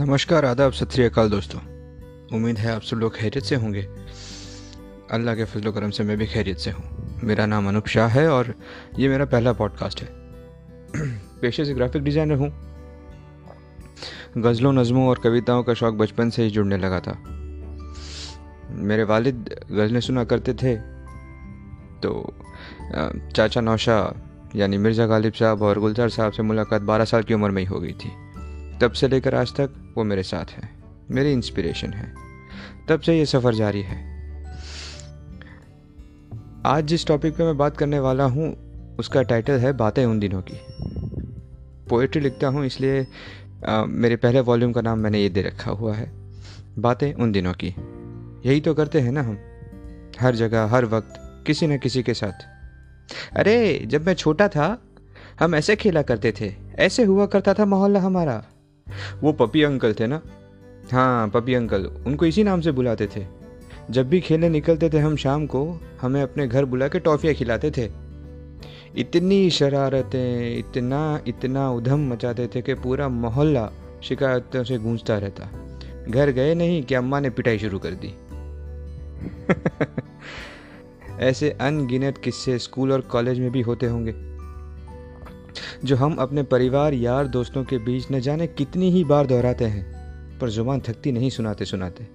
नमस्कार, आदाब, सत श्रीकाल दोस्तों। उम्मीद है आप सब लोग खैरियत से होंगे। अल्लाह के फजल करम से मैं भी खैरियत से हूँ। मेरा नाम अनूप शाह है और ये मेरा पहला पॉडकास्ट है। पेशे से ग्राफिक डिज़ाइनर हूँ। गज़लों, नज़मों और कविताओं का शौक़ बचपन से ही जुड़ने लगा था। मेरे वालिद गज़लें सुना करते थे तो चाचा नौशा यानी मिर्ज़ा गालिब साहब और गुलजार साहब से मुलाकात बारह साल की उम्र में ही हो गई थी। तब से लेकर आज तक वो मेरे साथ हैं। मेरी इंस्पिरेशन है। तब से ये सफ़र जारी है। आज जिस टॉपिक पे मैं बात करने वाला हूँ उसका टाइटल है बातें उन दिनों की। पोइट्री लिखता हूँ इसलिए आ, मेरे पहले वॉल्यूम का नाम मैंने ये दे रखा हुआ है। बातें उन दिनों की। यही तो करते हैं ना हम। हर जगह हर वक्त किसी न किसी के साथ। अरे जब मैं छोटा था हम ऐसे खेला करते थे। ऐसे हुआ करता था मोहल्ला हमारा। वो पपी अंकल थे ना? हाँ पपी अंकल, उनको इसी नाम से बुलाते थे। जब भी खेलने निकलते थे हम शाम को, हमें अपने घर बुला के टॉफ़ियाँ खिलाते थे। इतनी शरारतें, इतना इतना उधम मचाते थे कि पूरा मोहल्ला शिकायतों से गूंजता रहता। घर गए नहीं, कि अम्मा ने पिटाई शुरू कर दी। ऐसे अनगिनत किस्से स्कूल और कॉलेज में भी होते होंगे। जो हम अपने परिवार, यार, दोस्तों के बीच न जाने कितनी ही बार दोहराते हैं, पर ज़ुबान थकती नहीं सुनाते सुनाते।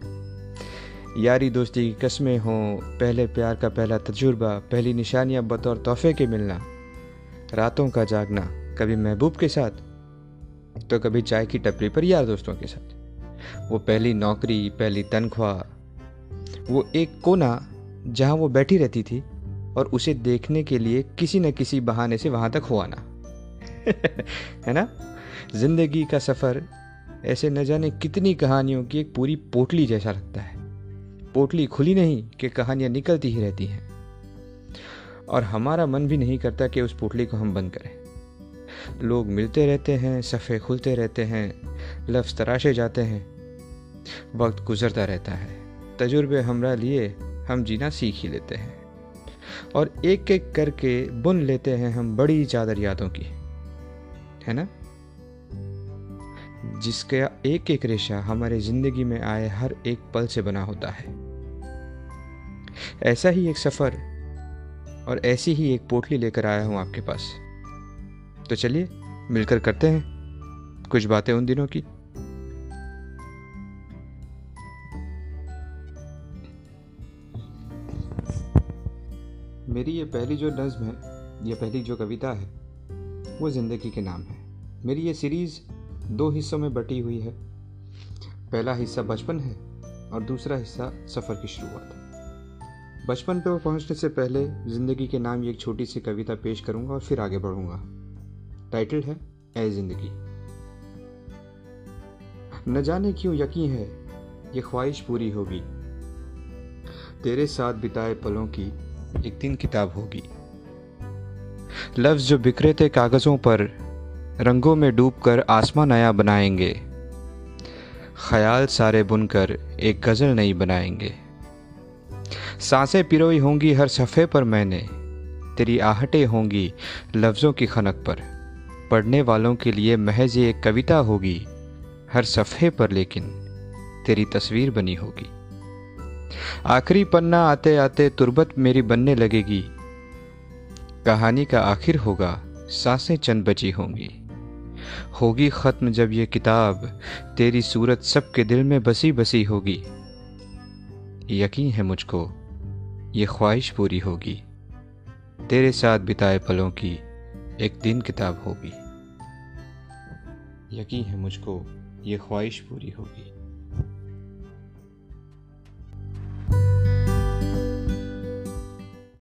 यारी दोस्ती की कस्में हों, पहले प्यार का पहला तजुर्बा, पहली निशानियाँ बतौर तोहफे के मिलना, रातों का जागना, कभी महबूब के साथ तो कभी चाय की टपरी पर यार दोस्तों के साथ। वो पहली नौकरी, पहली तनख्वाह, वो एक कोना जहाँ वो बैठी रहती थी, और उसे देखने के लिए किसी न किसी बहाने से वहाँ तक हो आना। है ना? ज़िंदगी का सफ़र ऐसे न जाने कितनी कहानियों की एक पूरी पोटली जैसा लगता है। पोटली खुली नहीं कि कहानियाँ निकलती ही रहती हैं। और हमारा मन भी नहीं करता कि उस पोटली को हम बंद करें। लोग मिलते रहते हैं, सफ़े खुलते रहते हैं, लफ्ज़ तराशे जाते हैं। वक्त गुजरता रहता है। तजुर्बे हमरा लिए हम जीना सीख ही लेते हैं। और एक एक करके बुन लेते हैं हम बड़ी चादर यादों की। है ना? जिसका एक एक रेशा हमारे ज़िंदगी में आए हर एक पल से बना होता है। ऐसा ही एक सफ़र और ऐसी ही एक पोटली लेकर आया हूँ आपके पास। तो चलिए, मिलकर करते हैं कुछ बातें उन दिनों की। मेरी ये पहली जो नज्म है, ये पहली जो कविता है वो ज़िंदगी के नाम है। मेरी ये सीरीज़ दो हिस्सों में बटी हुई है। पहला हिस्सा बचपन है और दूसरा हिस्सा सफ़र की शुरुआत है। बचपन पर पहुँचने से पहले ज़िंदगी के नाम ये एक छोटी सी कविता पेश करूँगा और फिर आगे बढ़ूँगा। टाइटल है ए ज़िंदगी। न जाने क्यों यकीन है, ये ख्वाहिश पूरी होगी। तेरे साथ बिताए पलों की एक दिन किताब होगी। लफ्ज़ जो बिखरे थे कागज़ों पर, रंगों में डूबकर आसमान नया बनाएँगे। ख्याल सारे बुनकर एक गज़ल नई बनाएँगे। साँसें पिरोई होंगी हर सफ़े पर मैंने, तेरी आहटें होंगी लफ्ज़ों की खनक पर। पढ़ने वालों के लिए महज एक कविता होगी, हर सफ़े पर लेकिन तेरी तस्वीर बनी होगी। आखिरी पन्ना आते आते तुरबत मेरी बनने लगेगी कहानी का आखिर होगा, साँसें चंद बची होंगी। होगी ख़त्म जब ये किताब तेरी सूरत सबके दिल में बसी बसी होगी। यकीन है मुझको, ये ख्वाहिश पूरी होगी। तेरे साथ बिताए पलों की एक दिन किताब होगी। यकीन है मुझको, ये ख्वाहिश पूरी होगी।